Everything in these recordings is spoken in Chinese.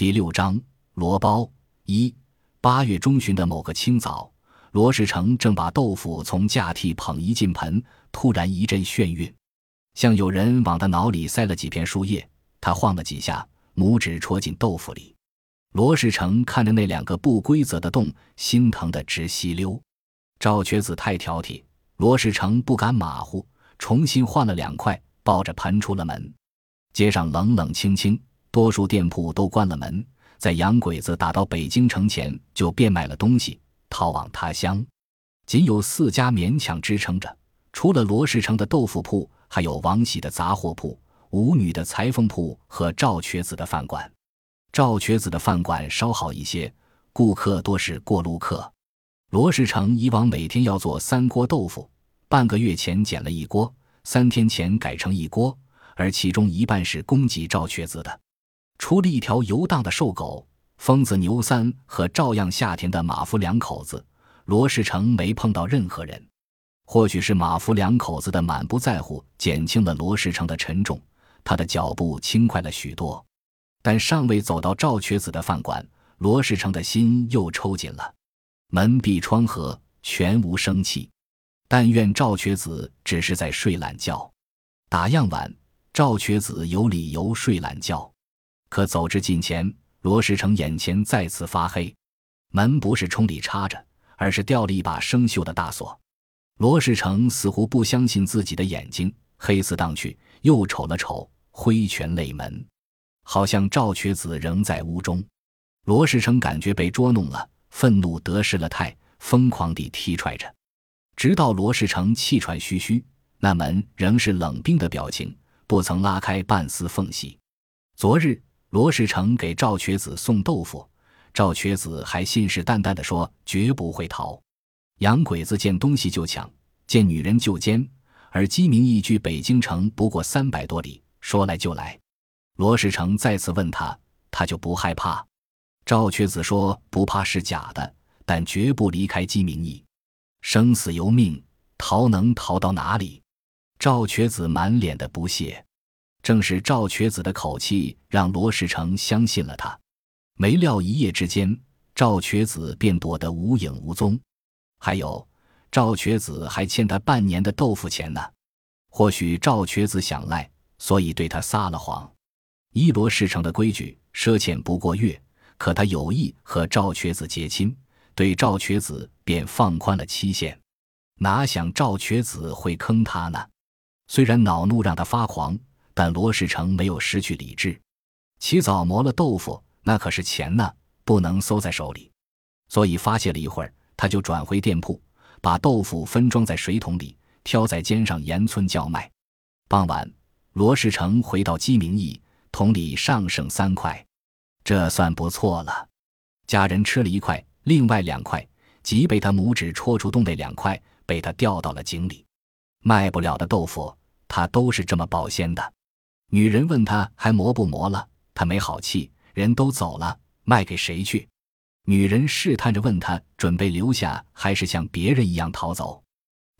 第六章罗包一八月中旬的某个清早，罗世成正把豆腐从架屉捧一进盆，突然一阵眩晕，像有人往他脑里塞了几片树叶。他晃了几下，拇指戳进豆腐里。罗世成看着那两个不规则的洞，心疼得直吸溜。赵瘸子太挑剔，罗世成不敢马虎，重新换了两块，抱着盆出了门。街上冷冷清清。多数店铺都关了门，在洋鬼子打到北京城前就变卖了东西，逃往他乡。仅有四家勉强支撑着，除了罗世成的豆腐铺，还有王喜的杂货铺、吴女的裁缝铺和赵瘸子的饭馆。赵瘸子的饭馆稍好一些，顾客多是过路客。罗世成以往每天要做三锅豆腐，半个月前减了一锅，三天前改成一锅，而其中一半是供给赵瘸子的。除了一条游荡的瘦狗，疯子牛三和照样下田的马夫两口子，罗世成没碰到任何人。或许是马夫两口子的满不在乎减轻了罗世成的沉重，他的脚步轻快了许多。但尚未走到赵瘸子的饭馆，罗世成的心又抽紧了。门闭窗合，全无生气。但愿赵瘸子只是在睡懒觉。打烊晚，赵瘸子有理由睡懒觉。可走至近前，罗世成眼前再次发黑。门不是冲里插着，而是掉了一把生锈的大锁。罗世成似乎不相信自己的眼睛，黑丝荡去，又瞅了瞅，挥拳擂门，好像赵瘸子仍在屋中。罗世成感觉被捉弄了，愤怒得失了态，疯狂地踢踹着，直到罗世成气喘吁吁，那门仍是冷冰的表情，不曾拉开半丝缝隙。昨日。罗世成给赵瘸子送豆腐，赵瘸子还信誓旦旦地说绝不会逃。洋鬼子见东西就抢，见女人就奸，而鸡鸣驿距北京城不过三百多里，说来就来。罗世成再次问他，他就不害怕。赵瘸子说不怕是假的，但绝不离开鸡鸣驿，生死由命，逃能逃到哪里？赵瘸子满脸的不屑。正是赵瘸子的口气让罗世成相信了他，没料一夜之间，赵瘸子便躲得无影无踪。还有，赵瘸子还欠他半年的豆腐钱呢。或许赵瘸子想赖，所以对他撒了谎。依罗世成的规矩，赊欠不过月，可他有意和赵瘸子结亲，对赵瘸子便放宽了期限。哪想赵瘸子会坑他呢？虽然恼怒让他发狂。但罗世成没有失去理智，起早磨了豆腐，那可是钱呢，不能收在手里，所以发泄了一会儿，他就转回店铺，把豆腐分装在水桶里，挑在肩上沿村叫卖。傍晚，罗世成回到鸡鸣驿，桶里尚剩三块，这算不错了。家人吃了一块，另外两块即被他拇指戳出洞那两块，被他掉到了井里。卖不了的豆腐，他都是这么保鲜的。女人问他还磨不磨了，他没好气，人都走了，卖给谁去？女人试探着问他准备留下还是像别人一样逃走。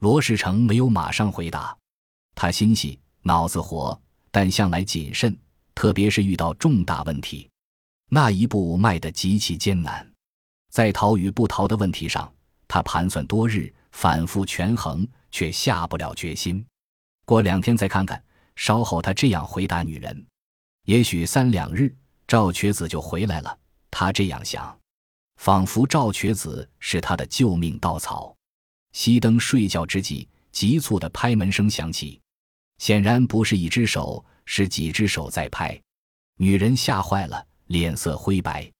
罗世成没有马上回答，他心细，脑子活，但向来谨慎，特别是遇到重大问题，那一步迈得极其艰难。在逃与不逃的问题上，他盘算多日，反复权衡，却下不了决心。过两天再看看。稍后，他这样回答女人：“也许三两日，赵瘸子就回来了。”他这样想，仿佛赵瘸子是他的救命稻草。熄灯睡觉之际，急促的拍门声响起，显然不是一只手，是几只手在拍。女人吓坏了，脸色灰白。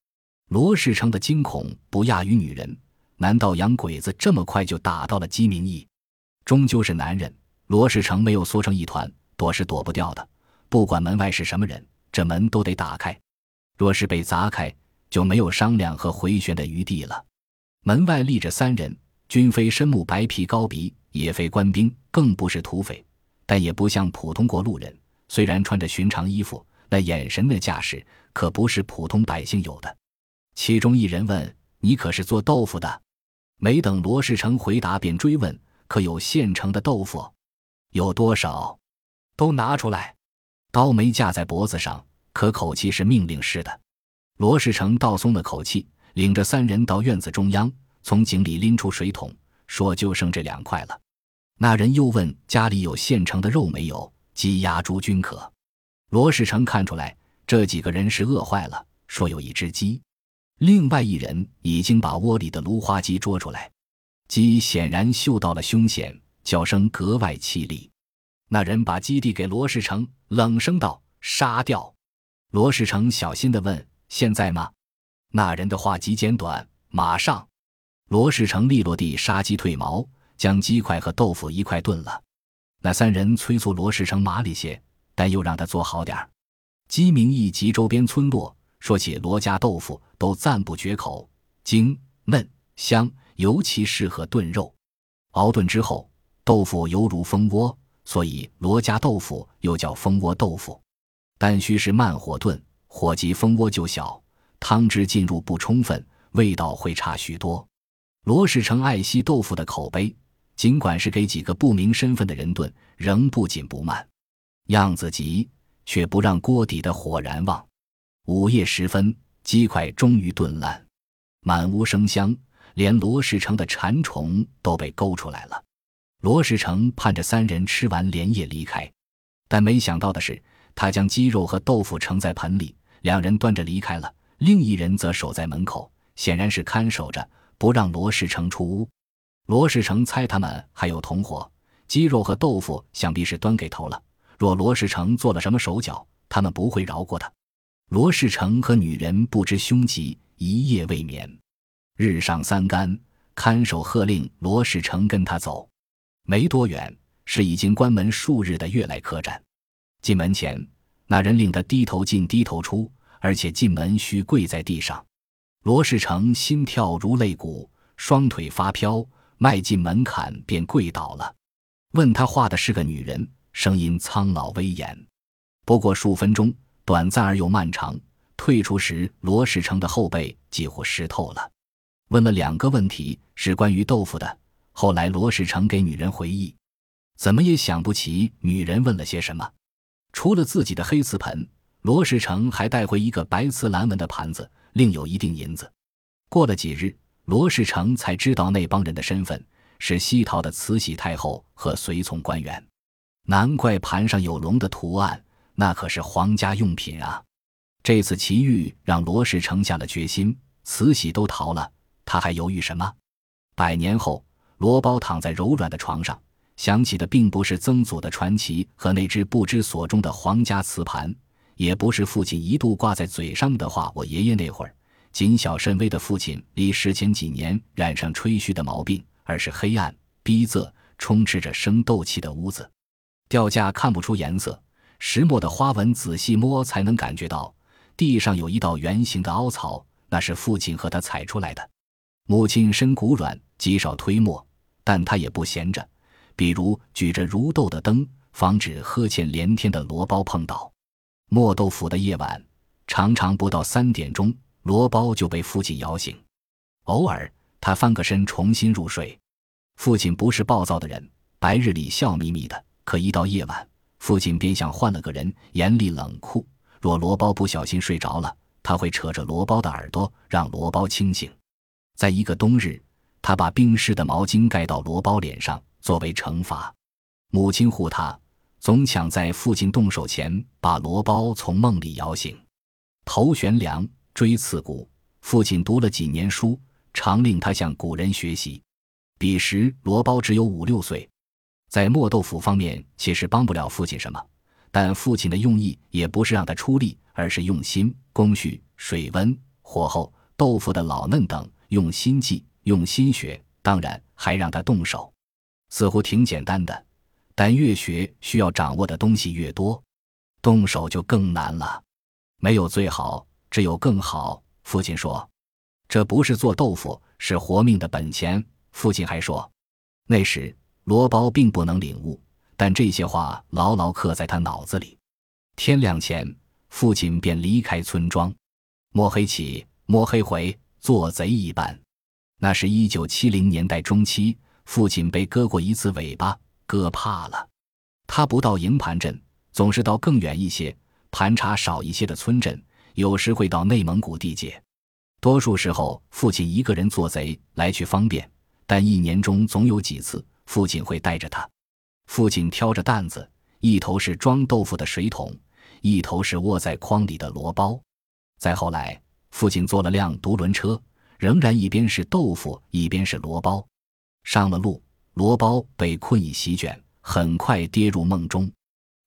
罗世成的惊恐不亚于女人。难道洋鬼子这么快就打到了鸡鸣驿？终究是男人，罗世成没有缩成一团。躲是躲不掉的，不管门外是什么人，这门都得打开。若是被砸开，就没有商量和回旋的余地了。门外立着三人，均非深目白皮高鼻，也非官兵，更不是土匪，但也不像普通过路人。虽然穿着寻常衣服，那眼神、那架势，可不是普通百姓有的。其中一人问：“你可是做豆腐的？”没等罗世成回答，便追问：“可有现成的豆腐？有多少？”都拿出来，刀没架在脖子上，可口气是命令式的。罗世成倒松了口气，领着三人到院子中央，从井里拎出水桶，说：“就剩这两块了。”那人又问：“家里有现成的肉没有？鸡鸭猪均可。”罗世成看出来，这几个人是饿坏了，说有一只鸡。另外一人已经把窝里的芦花鸡捉出来，鸡显然嗅到了凶险，叫声格外凄厉。那人把鸡递给罗世成，冷声道：“杀掉。”罗世成小心地问：“现在吗？”那人的话极简短：“马上。”罗世成利落地杀鸡褪毛，将鸡块和豆腐一块炖了。那三人催促罗世成麻利些，但又让他做好点儿。鸡鸣驿及周边村落说起罗家豆腐，都赞不绝口，精嫩香，尤其适合炖肉。熬炖之后，豆腐犹如蜂窝，所以罗家豆腐又叫蜂窝豆腐。但需是慢火炖，火急蜂窝就小，汤汁进入不充分，味道会差许多。罗世成爱惜豆腐的口碑，尽管是给几个不明身份的人炖，仍不紧不慢，样子急，却不让锅底的火燃旺。午夜时分，鸡块终于炖烂，满屋生香，连罗世成的馋虫都被勾出来了。罗世成盼着三人吃完连夜离开，但没想到的是。他将鸡肉和豆腐盛在盆里，两人端着离开了，另一人则守在门口，显然是看守着，不让罗世成出屋。罗世成猜他们还有同伙，鸡肉和豆腐想必是端给头了。若罗世成做了什么手脚，他们不会饶过他。罗世成和女人不知凶吉，一夜未眠。日上三竿，看守喝令罗世成跟他走。没多远，是已经关门数日的悦来客栈。进门前，那人令他低头进低头出，而且进门需跪在地上。罗世成心跳如擂鼓，双腿发飘，迈进门槛便跪倒了。问他画的是个女人，声音苍老威严。不过数分钟，短暂而又漫长。退出时，罗世成的后背几乎湿透了。问了两个问题，是关于豆腐的。后来罗世成给女人回忆，怎么也想不起女人问了些什么。除了自己的黑瓷盆，罗世成还带回一个白瓷蓝纹的盘子，另有一锭银子。过了几日，罗世成才知道那帮人的身份是西逃的慈禧太后和随从官员。难怪盘上有龙的图案，那可是皇家用品啊！这次奇遇让罗世成下了决心：慈禧都逃了，他还犹豫什么？百年后，罗包躺在柔软的床上。想起的并不是曾祖的传奇和那只不知所终的皇家瓷盘，也不是父亲一度挂在嘴上的话。我爷爷那会儿谨小慎微的父亲，离世前几年染上吹嘘的毛病，而是黑暗、逼仄、充斥着生斗气的屋子。吊架看不出颜色，石墨的花纹仔细摸才能感觉到。地上有一道圆形的凹槽，那是父亲和他踩出来的。母亲身骨软，极少推磨，但他也不闲着。比如举着如豆的灯，防止呵欠连天的罗包碰倒。磨豆腐的夜晚，常常不到三点钟，罗包就被父亲摇醒。偶尔，他翻个身重新入睡。父亲不是暴躁的人，白日里笑眯眯的，可一到夜晚，父亲便像换了个人，严厉冷酷。若罗包不小心睡着了，他会扯着罗包的耳朵，让罗包清醒。在一个冬日，他把冰湿的毛巾盖到罗包脸上。作为惩罚，母亲护他，总抢在父亲动手前把罗包从梦里摇醒。头悬梁，锥刺股。父亲读了几年书，常令他向古人学习。彼时罗包只有五六岁，在磨豆腐方面其实帮不了父亲什么。但父亲的用意也不是让他出力，而是用心、工序、水温、火候、豆腐的老嫩等，用心计，用心学，当然还让他动手。似乎挺简单的，但越学需要掌握的东西越多，动手就更难了。没有最好，只有更好。父亲说：“这不是做豆腐，是活命的本钱。”父亲还说：“那时罗包并不能领悟，但这些话牢牢刻在他脑子里。”天亮前，父亲便离开村庄，摸黑起，摸黑回，做贼一般。那是一九七零年代中期。父亲被割过一次尾巴，割怕了。他不到营盘镇，总是到更远一些、盘查少一些的村镇，有时会到内蒙古地界。多数时候，父亲一个人做贼来去方便，但一年中总有几次，父亲会带着他。父亲挑着担子，一头是装豆腐的水桶，一头是窝在筐里的箩包。再后来，父亲坐了辆独轮车，仍然一边是豆腐，一边是箩包。上了路，箩包被困意席卷，很快跌入梦中。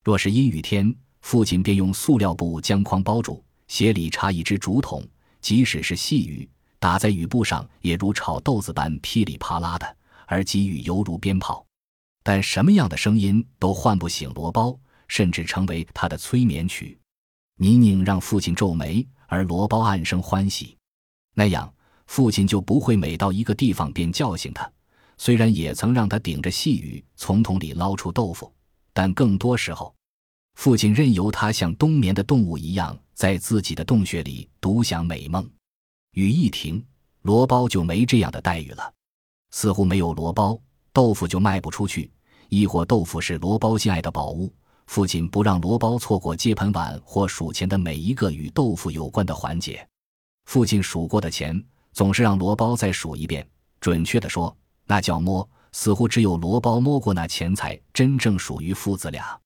若是阴雨天，父亲便用塑料布将筐包住，鞋里插一只竹筒，即使是细雨打在雨布上，也如炒豆子般噼里啪啦的，而给予犹如鞭炮。但什么样的声音都唤不醒罗包，甚至成为他的催眠曲。泥泞让父亲皱眉，而罗包暗生欢喜。那样，父亲就不会每到一个地方便叫醒他。虽然也曾让他顶着细雨从桶里捞出豆腐，但更多时候，父亲任由他像冬眠的动物一样，在自己的洞穴里独享美梦。雨一停，罗包就没这样的待遇了。似乎没有罗包。豆腐就卖不出去，亦或豆腐是罗包心爱的宝物，父亲不让罗包错过接盆碗或数钱的每一个与豆腐有关的环节。父亲数过的钱，总是让罗包再数一遍。准确的说，那叫摸，似乎只有罗包摸过那钱才真正属于父子俩。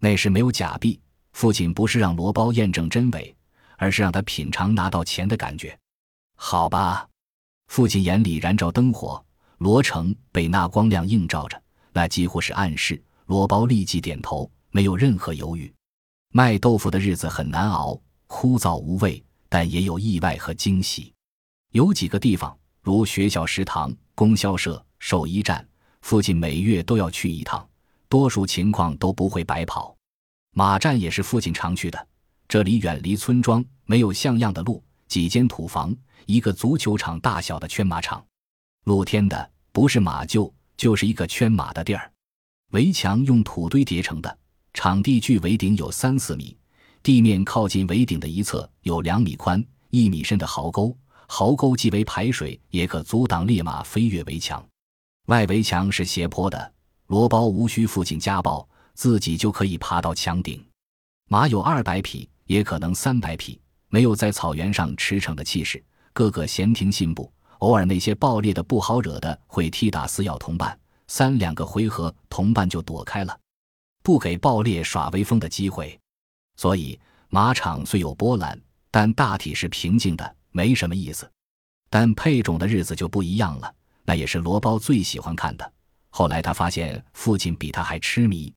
那时没有假币，父亲不是让罗包验证真伪，而是让他品尝拿到钱的感觉。好吧，父亲眼里燃着灯火。罗成被那光亮映照着，那几乎是暗示。罗包立即点头，没有任何犹豫。卖豆腐的日子很难熬，枯燥无味，但也有意外和惊喜。有几个地方，如学校食堂、供销社、兽医站，父亲每月都要去一趟，多数情况都不会白跑。马站也是父亲常去的，这里远离村庄，没有像样的路，几间土房，一个足球场大小的圈马场，露天的。不是马厩，就是一个圈马的地儿。围墙用土堆叠成的，场地距围顶有三四米，地面靠近围顶的一侧有两米宽、一米深的壕沟，壕沟既为排水，也可阻挡烈马飞越围墙。外围墙是斜坡的，罗包无需父亲家暴，自己就可以爬到墙顶。马有二百匹，也可能三百匹，没有在草原上驰骋的气势，个个闲庭信步。偶尔那些暴烈的不好惹的会踢打撕咬同伴，三两个回合同伴就躲开了，不给暴烈耍威风的机会。所以马场虽有波澜，但大体是平静的，没什么意思。但配种的日子就不一样了，那也是罗包最喜欢看的。后来他发现父亲比他还痴迷。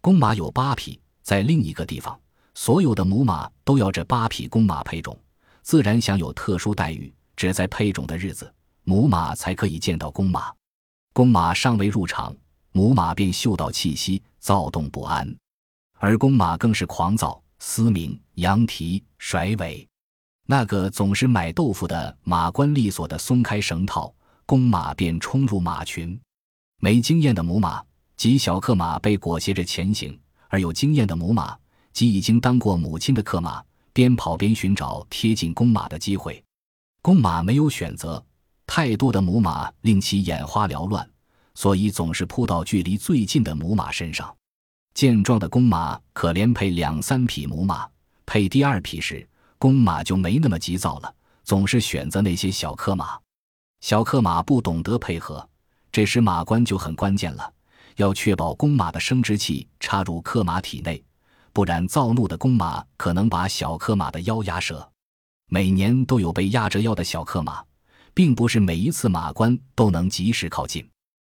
公马有八匹，在另一个地方，所有的母马都要这八匹公马配种，自然享有特殊待遇。只在配种的日子，母马才可以见到公马。公马尚未入场，母马便嗅到气息，躁动不安。而公马更是狂躁、嘶鸣、扬蹄、甩尾。那个总是买豆腐的马官利索地松开绳套，公马便冲入马群。没经验的母马及小克马被裹挟着前行，而有经验的母马及已经当过母亲的克马，边跑边寻找贴近公马的机会。公马没有选择，太多的母马令其眼花缭乱，所以总是扑到距离最近的母马身上。健壮的公马可连配两三匹母马，配第二匹时，公马就没那么急躁了，总是选择那些小克马。小克马不懂得配合，这时马关就很关键了，要确保公马的生殖器插入克马体内，不然躁怒的公马可能把小克马的腰压折。每年都有被压着腰的小克马，并不是每一次马关都能及时靠近。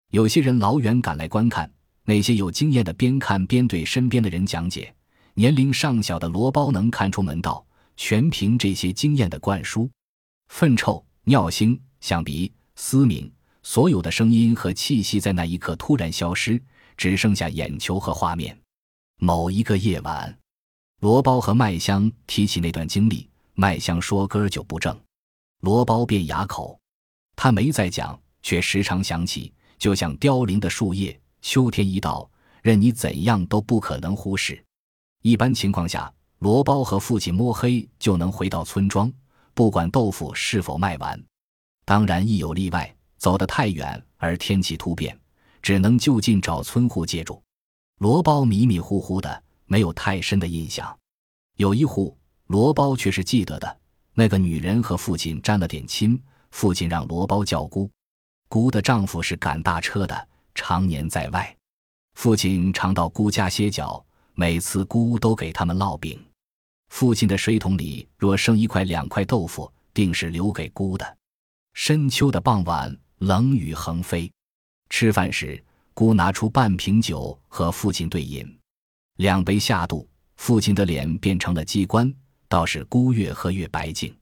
有些人老远赶来观看，那些有经验的边看边对身边的人讲解。年龄尚小的罗包能看出门道，全凭这些经验的灌输。粪臭、尿腥、响鼻、嘶鸣，所有的声音和气息在那一刻突然消失，只剩下眼球和画面。某一个夜晚，罗包和麦香提起那段经历。麦香说：“歌就不正。”罗包便哑口。他没再讲，却时常想起，就像凋零的树叶。秋天一到，任你怎样都不可能忽视。一般情况下，罗包和父亲摸黑就能回到村庄，不管豆腐是否卖完。当然亦有例外，走得太远而天气突变，只能就近找村户借住。罗包迷迷糊糊的，没有太深的印象。有一户。罗包却是记得的。那个女人和父亲沾了点亲，父亲让罗包叫姑。姑的丈夫是赶大车的，常年在外。父亲常到姑家歇脚，每次姑都给他们烙饼。父亲的水桶里若剩一块两块豆腐，定是留给姑的。深秋的傍晚，冷雨横飞。吃饭时，姑拿出半瓶酒和父亲对饮，两杯下肚，父亲的脸变成了机关，倒是姑越喝越白净。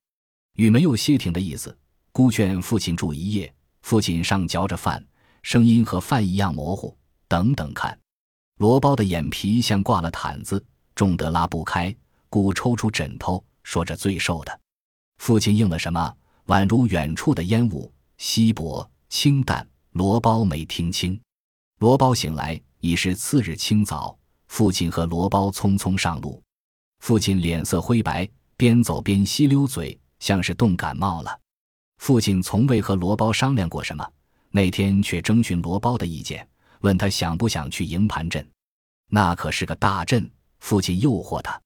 雨没有歇停的意思。姑劝父亲住一夜，父亲上嚼着饭，声音和饭一样模糊。等等看，罗包的眼皮像挂了毯子，重得拉不开。故抽出枕头，说着最瘦的。父亲应了什么？宛如远处的烟雾，稀薄清淡。罗包没听清。罗包醒来已是次日清早，父亲和罗包匆匆上路。父亲脸色灰白，边走边吸溜嘴，像是冻感冒了。父亲从未和罗包商量过什么，那天却征询罗包的意见，问他想不想去营盘镇。那可是个大镇，父亲诱惑他。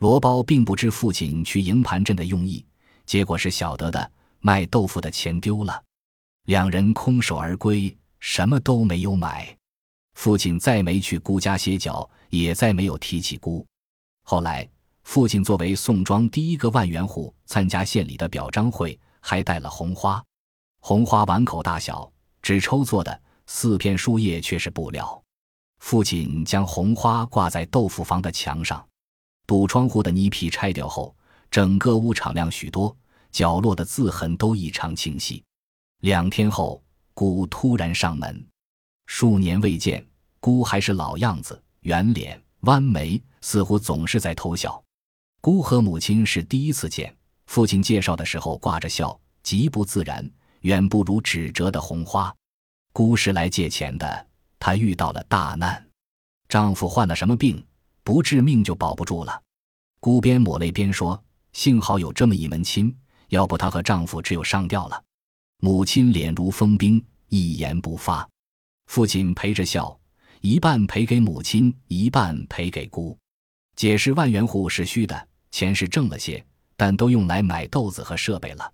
罗包并不知父亲去营盘镇的用意，结果是晓得的。卖豆腐的钱丢了，两人空手而归，什么都没有买。父亲再没去姑家歇脚，也再没有提起姑。后来，父亲作为宋庄第一个万元户，参加县里的表彰会，还带了红花。红花碗口大小，纸抽做的，四片树叶却是布料。父亲将红花挂在豆腐房的墙上。堵窗户的泥皮拆掉后，整个屋敞亮许多，角落的字痕都异常清晰。两天后，姑突然上门，数年未见，姑还是老样子，圆脸弯眉，似乎总是在偷笑。姑和母亲是第一次见，父亲介绍的时候挂着笑，极不自然，远不如纸折的红花。姑是来借钱的，她遇到了大难，丈夫患了什么病？不治命就保不住了，姑边抹泪边说：“幸好有这么一门亲，要不她和丈夫只有上吊了。”母亲脸如封冰，一言不发。父亲陪着笑，一半赔给母亲，一半赔给姑。解释万元户是虚的，钱是挣了些，但都用来买豆子和设备了。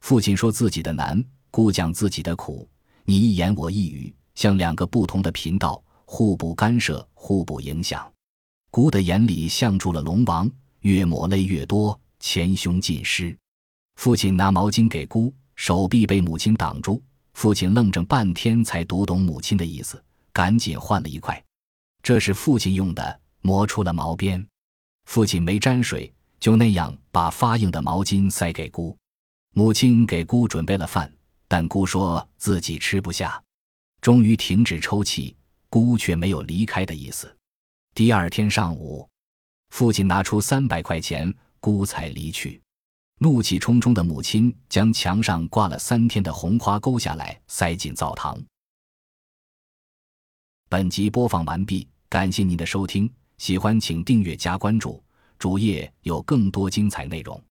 父亲说自己的难，姑讲自己的苦，你一言我一语，像两个不同的频道，互不干涉，互不影响。姑的眼里像住了龙王，越抹泪越多，前胸尽湿。父亲拿毛巾给姑，手臂被母亲挡住。父亲愣怔半天，才读懂母亲的意思，赶紧换了一块。这是父亲用的，磨出了毛边。父亲没沾水，就那样把发硬的毛巾塞给姑。母亲给姑准备了饭，但姑说自己吃不下，终于停止抽泣。姑却没有离开的意思。第二天上午，父亲拿出三百块钱，姑才离去。怒气冲冲的母亲将墙上挂了三天的红花勾下来，塞进灶堂。本集播放完毕，感谢您的收听，喜欢请订阅加关注，主页有更多精彩内容。